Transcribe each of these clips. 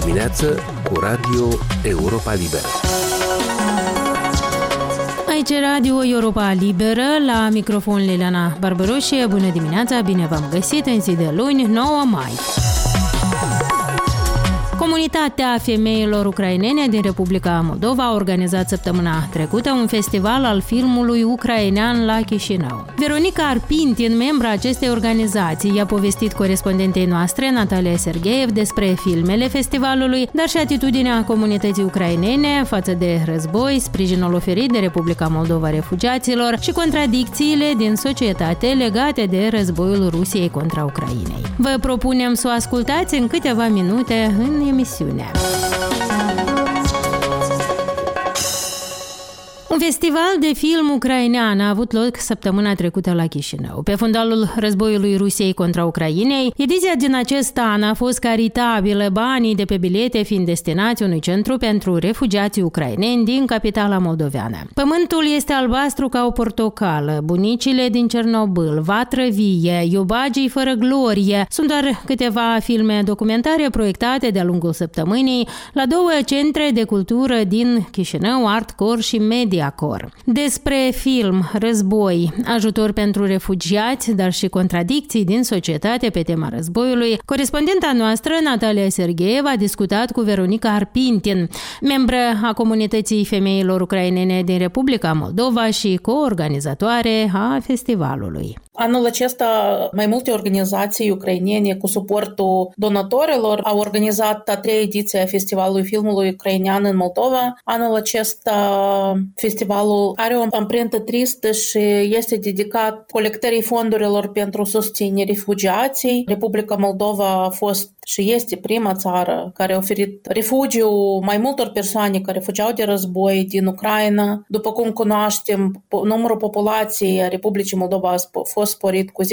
dimineață cu Radio Europa Liberă. Aici Radio Europa Liberă, la microfon Liliana Barbaroșie. Bună dimineața, bine v-am găsit în zi de luni, 9 mai. Comunitatea femeilor ucrainene din Republica Moldova a organizat săptămâna trecută un festival al filmului ucrainean la Chișinău. Veronica Arpintin, membra acestei organizații, i-a povestit corespondentei noastre, Natalia Sergeev, despre filmele festivalului, dar și atitudinea comunității ucrainene față de război, sprijinul oferit de Republica Moldova refugiaților și contradicțiile din societate legate de războiul Rusiei contra Ucrainei. Vă propunem să o ascultați în câteva minute în emisiune. missione. Un festival de film ucrainean a avut loc săptămâna trecută la Chișinău. Pe fundalul războiului Rusiei contra Ucrainei, ediția din acest an a fost caritabilă, banii de pe bilete fiind destinați unui centru pentru refugiații ucraineni din capitala moldoveană. Pământul este albastru ca o portocală, bunicile din Cernobâl, Vatră vie, Iubagii fără glorie, sunt doar câteva filme documentare proiectate de-a lungul săptămânii la două centre de cultură din Chișinău, Artcor și Media Diacor. Despre film, război, ajutor pentru refugiați, dar și contradicții din societate pe tema războiului, corespondenta noastră, Natalia Sergeev, a discutat cu Veronica Arpintin, membră a comunității femeilor ucrainene din Republica Moldova și coorganizatoare a festivalului. Anul acesta, mai multe organizații ucrainene cu suportul donatorilor au organizat a treia ediție a Festivalului Filmului Ucrainean în Moldova. Anul acesta festivalul are o amprentă tristă și este dedicat colectării fondurilor pentru susținere refugiații. Republica Moldova a fost și este prima țară care a oferit refugiu mai multor persoane care fugeau de război din Ucraina. După cum cunoaștem, numărul populației a Republicii Moldova a fost sporit cu 10%,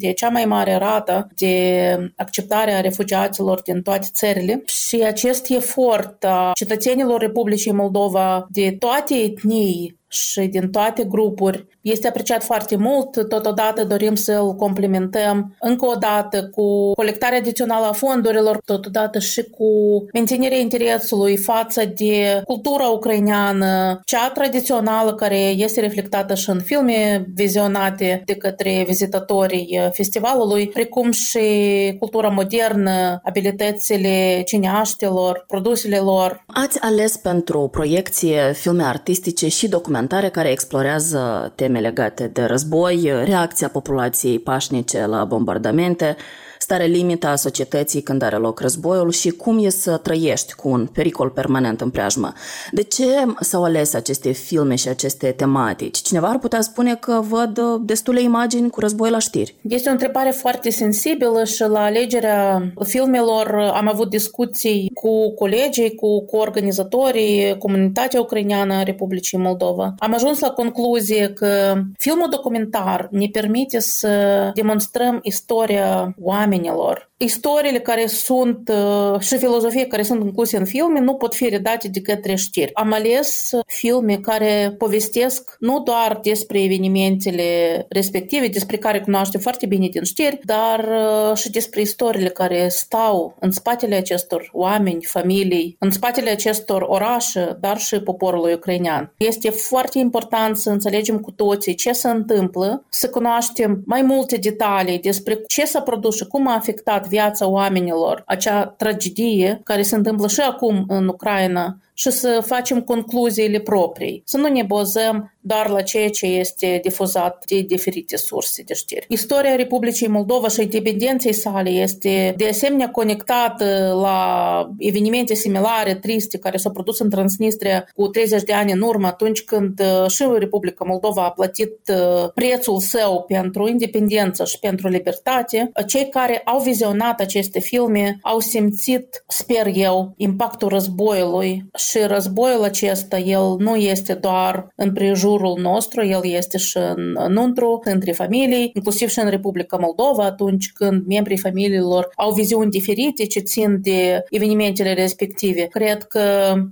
e cea mai mare rată de acceptare a refugiaților din toate țările și acest efort a cetățenilor Republicii Moldova de toate etnii și din toate grupuri. Este apreciat foarte mult, totodată dorim să-l complementăm încă o dată cu colectarea adițională a fondurilor, totodată și cu menținerea interesului față de cultura ucraineană, cea tradițională care este reflectată și în filme vizionate de către vizitatorii festivalului, precum și cultura modernă, abilitățile cineaștilor, produsele lor. Ați ales pentru proiecție filme artistice și documentare documentare care explorează teme legate de război, reacția populației pașnice la bombardamente, stare limită a societății când are loc războiul și cum e să trăiești cu un pericol permanent în preajmă. De ce s-au ales aceste filme și aceste tematici? Cineva ar putea spune că văd uh, destule imagini cu război la știri. Este o întrebare foarte sensibilă și la alegerea filmelor am avut discuții cu colegii, cu, cu organizatorii, comunitatea ucraineană a Republicii Moldova. Am ajuns la concluzie că filmul documentar ne permite să demonstrăm istoria oamenilor oamenilor. Istoriile care sunt uh, și filozofie care sunt incluse în filme nu pot fi redate de către știri. Am ales filme care povestesc nu doar despre evenimentele respective, despre care cunoaștem foarte bine din știri, dar uh, și despre istoriile care stau în spatele acestor oameni, familii, în spatele acestor orașe, dar și poporului ucrainean. Este foarte important să înțelegem cu toții ce se întâmplă, să cunoaștem mai multe detalii despre ce s-a produs și cum a afectat viața oamenilor acea tragedie care se întâmplă și acum în Ucraina și să facem concluziile proprii, să nu ne bazăm doar la ceea ce este difuzat de diferite surse de știri. Istoria Republicii Moldova și independenței sale este de asemenea conectată la evenimente similare, triste, care s-au produs în Transnistria cu 30 de ani în urmă, atunci când uh, și Republica Moldova a plătit uh, prețul său pentru independență și pentru libertate. Cei care au vizionat aceste filme au simțit, sper eu, impactul războiului Și războiul acesta, el nu este doar în prejurul nostru, el este și în înăuntru, între familii, inclusiv și în Republica Moldova, atunci când membrii familiilor au viziuni diferite ce țin de evenimentele respective. Cred că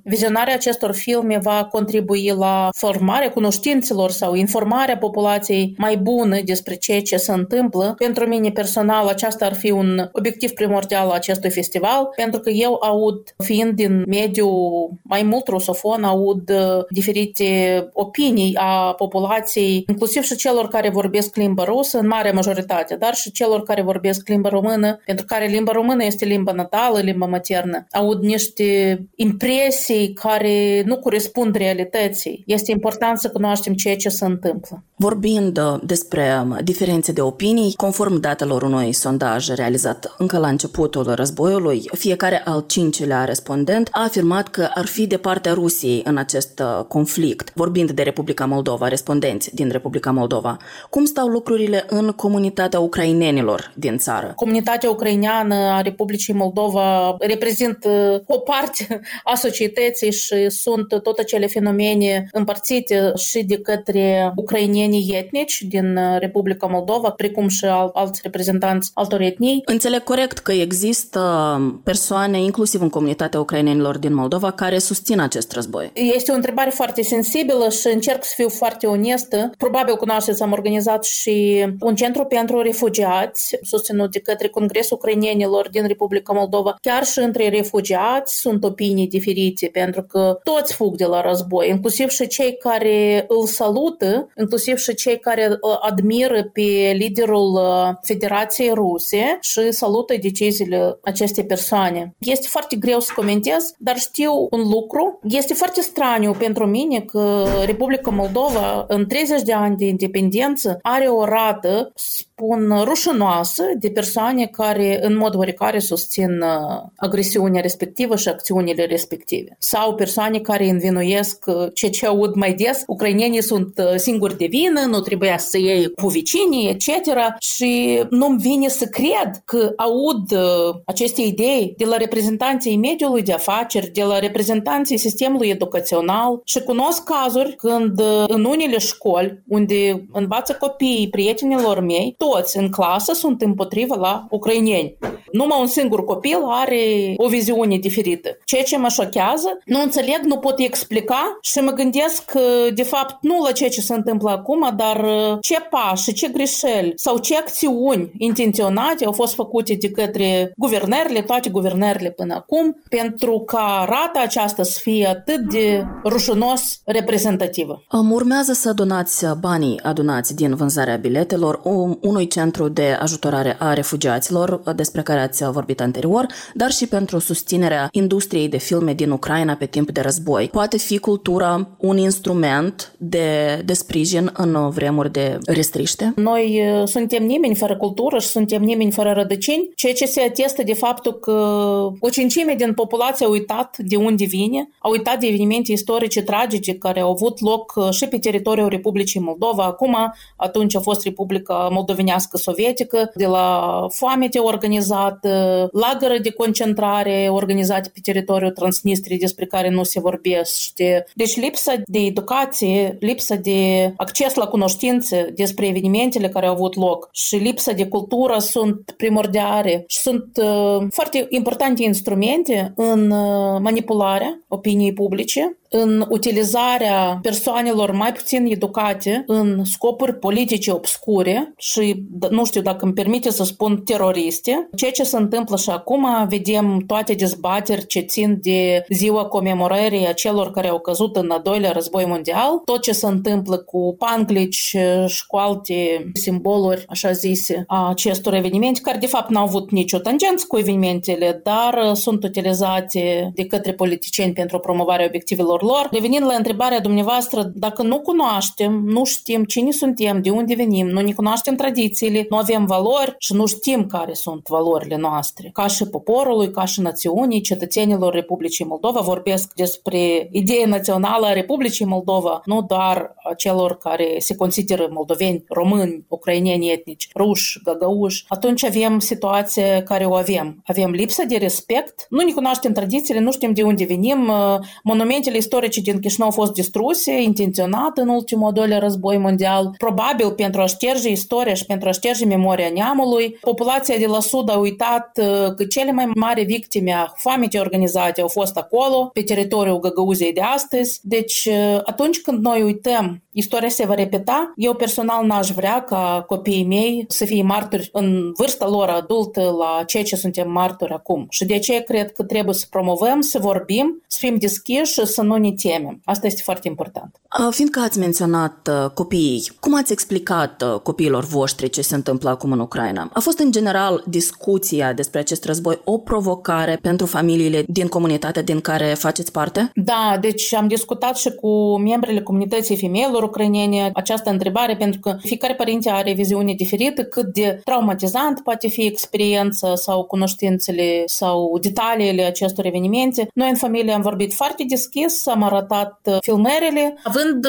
vizionarea acestor filme va contribui la formarea cunoștințelor sau informarea populației mai bună despre ceea ce se întâmplă. Pentru mine personal, aceasta ar fi un obiectiv primordial al acestui festival, pentru că eu aud, fiind din mediul mai mult rusofon, aud uh, diferite opinii a populației, inclusiv și celor care vorbesc limba rusă, în mare majoritate, dar și celor care vorbesc limba română, pentru care limba română este limba natală, limba maternă. Aud niște impresii care nu corespund realității. Este important să cunoaștem ceea ce se întâmplă. Vorbind uh, despre um, diferențe de opinii, conform datelor unui sondaj realizat încă la începutul războiului, fiecare al cincilea respondent a afirmat că ar fi de partea Rusiei în acest uh, conflict. Vorbind de Republica Moldova, respondenți din Republica Moldova, cum stau lucrurile în comunitatea ucrainenilor din țară? Comunitatea ucraineană a Republicii Moldova reprezintă o parte a societății și sunt tot acele fenomene împărțite și de către ucrainenii etnici din Republica Moldova, precum și alți reprezentanți altor etnii. Înțeleg corect că există persoane, inclusiv în comunitatea ucrainenilor din Moldova, care susțin acest război. Este o întrebare foarte sensibilă și încerc să fiu foarte onestă. Probabil cunoașteți, am organizat și un centru pentru refugiați, susținut de către Congresul Ucrainenilor din Republica Moldova. Chiar și între refugiați sunt opinii diferite, pentru că toți fug de la război, inclusiv și cei care îl salută, inclusiv și cei care admiră pe liderul uh, Federației Ruse și salută deciziile acestei persoane. Este foarte greu să comentez, dar știu un lucru. Este foarte straniu pentru mine că Republica Moldova în 30 de ani de independență are o rată, spun, rușinoasă de persoane care în mod oarecare susțin uh, agresiunea respectivă și acțiunile respective. Sau persoane care învinuiesc uh, ce ce aud mai des, ucrainenii sunt uh, singuri de vină, nu trebuia să iei cu vecinii, etc. Și nu-mi vine să cred că aud aceste idei de la reprezentanții mediului de afaceri, de la reprezentanții sistemului educațional și cunosc cazuri când în unele școli unde învață copiii prietenilor mei, toți în clasă sunt împotriva la ucraineni. Numai un singur copil are o viziune diferită. Ceea ce mă șochează, nu înțeleg, nu pot explica și mă gândesc de fapt nu la ceea ce se întâmplă acum, dar ce pași, ce greșeli sau ce acțiuni intenționate au fost făcute de către guvernările, toate guvernările până acum, pentru ca rata aceasta să fie atât de rușinos reprezentativă. Am urmează să donați banii adunați din vânzarea biletelor unui centru de ajutorare a refugiaților, despre care ați vorbit anterior, dar și pentru susținerea industriei de filme din Ucraina pe timp de război. Poate fi cultura un instrument de, de sprijin în vremuri de restriște? Noi suntem nimeni fără cultură și suntem nimeni fără rădăcini, ceea ce se atestă de faptul că o cincime din populație a uitat de unde vine, a uitat de evenimente istorice tragice care au avut loc și pe teritoriul Republicii Moldova. Acum, atunci a fost Republica Moldovenească Sovietică, de la foamete organizată, lagără de concentrare organizate pe teritoriul Transnistriei despre care nu se vorbește. Deci lipsa de educație, lipsa de acces la cunoștințe despre evenimentele care au avut loc și lipsa de cultură sunt primordiale și sunt uh, foarte importante instrumente în uh, manipularea opiniei publice în utilizarea persoanelor mai puțin educate în scopuri politice obscure și nu știu dacă îmi permite să spun teroriste. Ceea ce se întâmplă și acum, vedem toate dezbateri ce țin de ziua comemorării a celor care au căzut în al doilea război mondial, tot ce se întâmplă cu panglici și cu alte simboluri, așa zise, a acestor evenimente, care de fapt n-au avut nicio tangență cu evenimentele, dar sunt utilizate de către politicieni pentru promovarea obiectivelor copiilor lor. Revenind la întrebarea dumneavoastră, dacă nu cunoaștem, nu știm cine suntem, de unde venim, nu ne cunoaștem tradițiile, nu avem valori și nu știm care sunt valorile noastre, ca și poporului, ca și națiunii, cetățenilor Republicii Moldova, vorbesc despre ideea națională a Republicii Moldova, nu doar a celor care se consideră moldoveni, români, ucraineni etnici, ruși, găgăuși, atunci avem situație care o avem. Avem lipsă de respect, nu ne cunoaștem tradițiile, nu știm de unde venim, monumentele istorice din Chișinău au fost distruse, intenționat în ultimul al doilea război mondial, probabil pentru a șterge istoria și pentru a șterge memoria neamului. Populația de la sud a uitat că cele mai mari victime a foametei organizate au fost acolo, pe teritoriul Găgăuziei de astăzi. Deci, atunci când noi uităm istoria se va repeta. Eu personal n-aș vrea ca copiii mei să fie martori în vârsta lor adultă la ceea ce suntem martori acum. Și de aceea cred că trebuie să promovăm, să vorbim, să fim deschiși și să nu ne temem. Asta este foarte important. Fiindcă ați menționat uh, copiii, cum ați explicat uh, copiilor voștri ce se întâmplă acum în Ucraina? A fost în general discuția despre acest război o provocare pentru familiile din comunitatea din care faceți parte? Da, deci am discutat și cu membrele comunității femeilor ucrainene această întrebare pentru că fiecare părinte are viziune diferită cât de traumatizant poate fi experiența sau cunoștințele sau detaliile acestor evenimente. Noi în familie am vorbit foarte deschis, am arătat filmările, având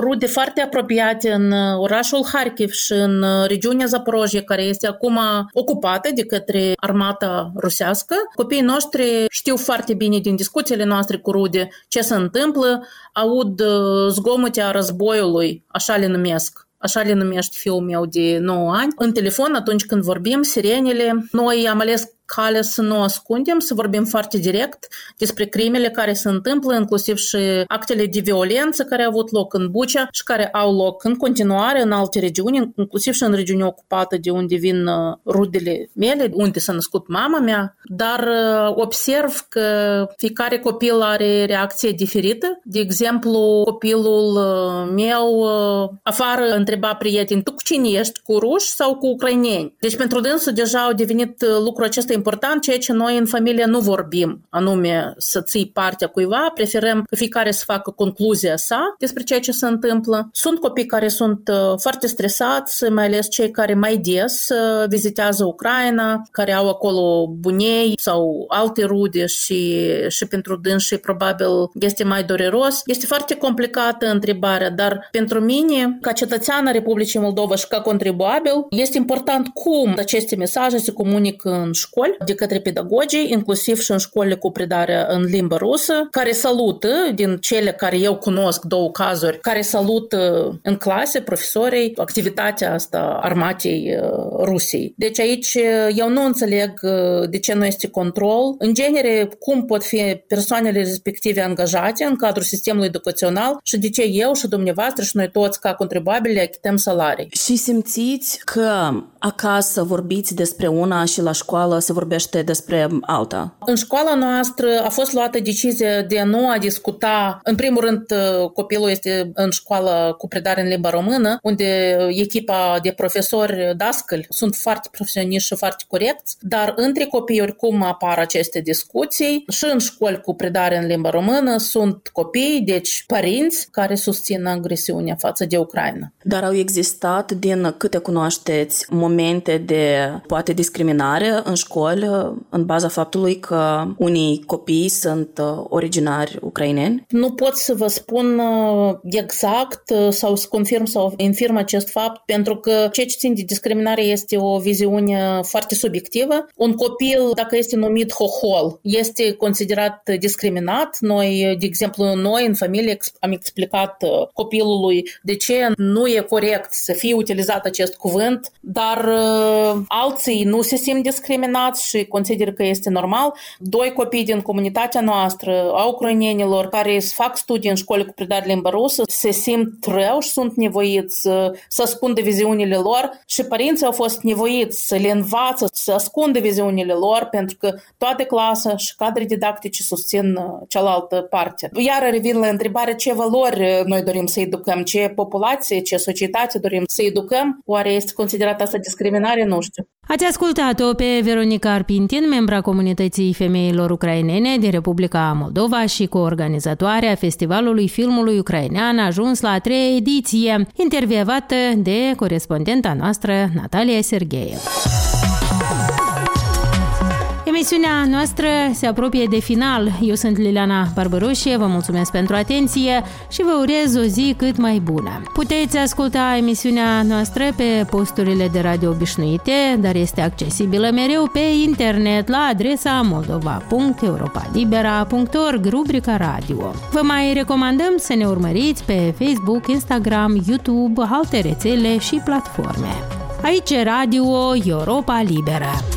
rude foarte apropiate în orașul Harkiv și în regiunea Zaporojie, care este acum ocupată de către armata rusească. Copiii noștri știu foarte bine din discuțiile noastre cu rude ce se întâmplă, aud zgomote a războiului, așa le numesc, așa le numește fiul meu de 9 ani, în telefon atunci când vorbim, sirenele. Noi am ales cale să nu ascundem, să vorbim foarte direct despre crimele care se întâmplă, inclusiv și actele de violență care au avut loc în Bucea și care au loc în continuare în alte regiuni, inclusiv și în regiunea ocupată de unde vin rudele mele, unde s-a născut mama mea, dar observ că fiecare copil are reacție diferită. De exemplu, copilul meu afară întreba prieteni, tu cu cine ești, cu ruși sau cu ucraineni? Deci pentru dânsul deja au devenit lucrul acesta important, ceea ce noi în familie nu vorbim, anume să ții partea cuiva, preferăm că fiecare să facă concluzia sa despre ceea ce se întâmplă. Sunt copii care sunt foarte stresați, mai ales cei care mai des vizitează Ucraina, care au acolo bunei sau alte rude și, și pentru dânsi probabil este mai dureros. Este foarte complicată întrebarea, dar pentru mine, ca cetățean a Republicii Moldova și ca contribuabil, este important cum aceste mesaje se comunică în școli școli de către pedagogii, inclusiv și în școlile cu predare în limba rusă, care salută, din cele care eu cunosc două cazuri, care salută în clase profesorii activitatea asta armatei Rusiei. Deci aici eu nu înțeleg de ce nu este control. În genere, cum pot fi persoanele respective angajate în cadrul sistemului educațional și de ce eu și dumneavoastră și noi toți ca contribuabili achităm salarii. Și simțiți că acasă vorbiți despre una și la școală se vorbește despre alta? În școala noastră a fost luată decizia de a nu a discuta. În primul rând, copilul este în școală cu predare în limba română, unde echipa de profesori dascăli sunt foarte profesioniști și foarte corecți, dar între copii oricum apar aceste discuții și în școli cu predare în limba română sunt copii, deci părinți care susțin agresiunea față de Ucraina. Dar au existat, din câte cunoașteți, momente de poate discriminare în școală școli în baza faptului că unii copii sunt originari ucraineni? Nu pot să vă spun exact sau să confirm sau infirm acest fapt, pentru că ceea ce țin de discriminare este o viziune foarte subiectivă. Un copil, dacă este numit hohol, este considerat discriminat. Noi, de exemplu, noi în familie am explicat copilului de ce nu e corect să fie utilizat acest cuvânt, dar alții nu se simt discriminați discriminați și consider că este normal. Doi copii din comunitatea noastră, a ucrainenilor, care fac studii în școli cu predare limba rusă, se simt rău și sunt nevoiți să, să ascundă viziunile lor și părinții au fost nevoiți să le învață să ascundă viziunile lor pentru că toate clasa și cadre didactice susțin cealaltă parte. Iar revin la întrebare ce valori noi dorim să educăm, ce populație, ce societate dorim să educăm, oare este considerat asta discriminare? Nu știu. Ați ascultat-o pe Veronica Arpintin, membra comunității femeilor ucrainene din Republica Moldova și coorganizatoarea Festivalului Filmului Ucrainean, a ajuns la a treia ediție, intervievată de corespondenta noastră Natalia Sergeev. Emisiunea noastră se apropie de final. Eu sunt Liliana Barbărușie, vă mulțumesc pentru atenție și vă urez o zi cât mai bună. Puteți asculta emisiunea noastră pe posturile de radio obișnuite, dar este accesibilă mereu pe internet la adresa moldova.europalibera.org, rubrica radio. Vă mai recomandăm să ne urmăriți pe Facebook, Instagram, YouTube, alte rețele și platforme. Aici Radio Europa Liberă.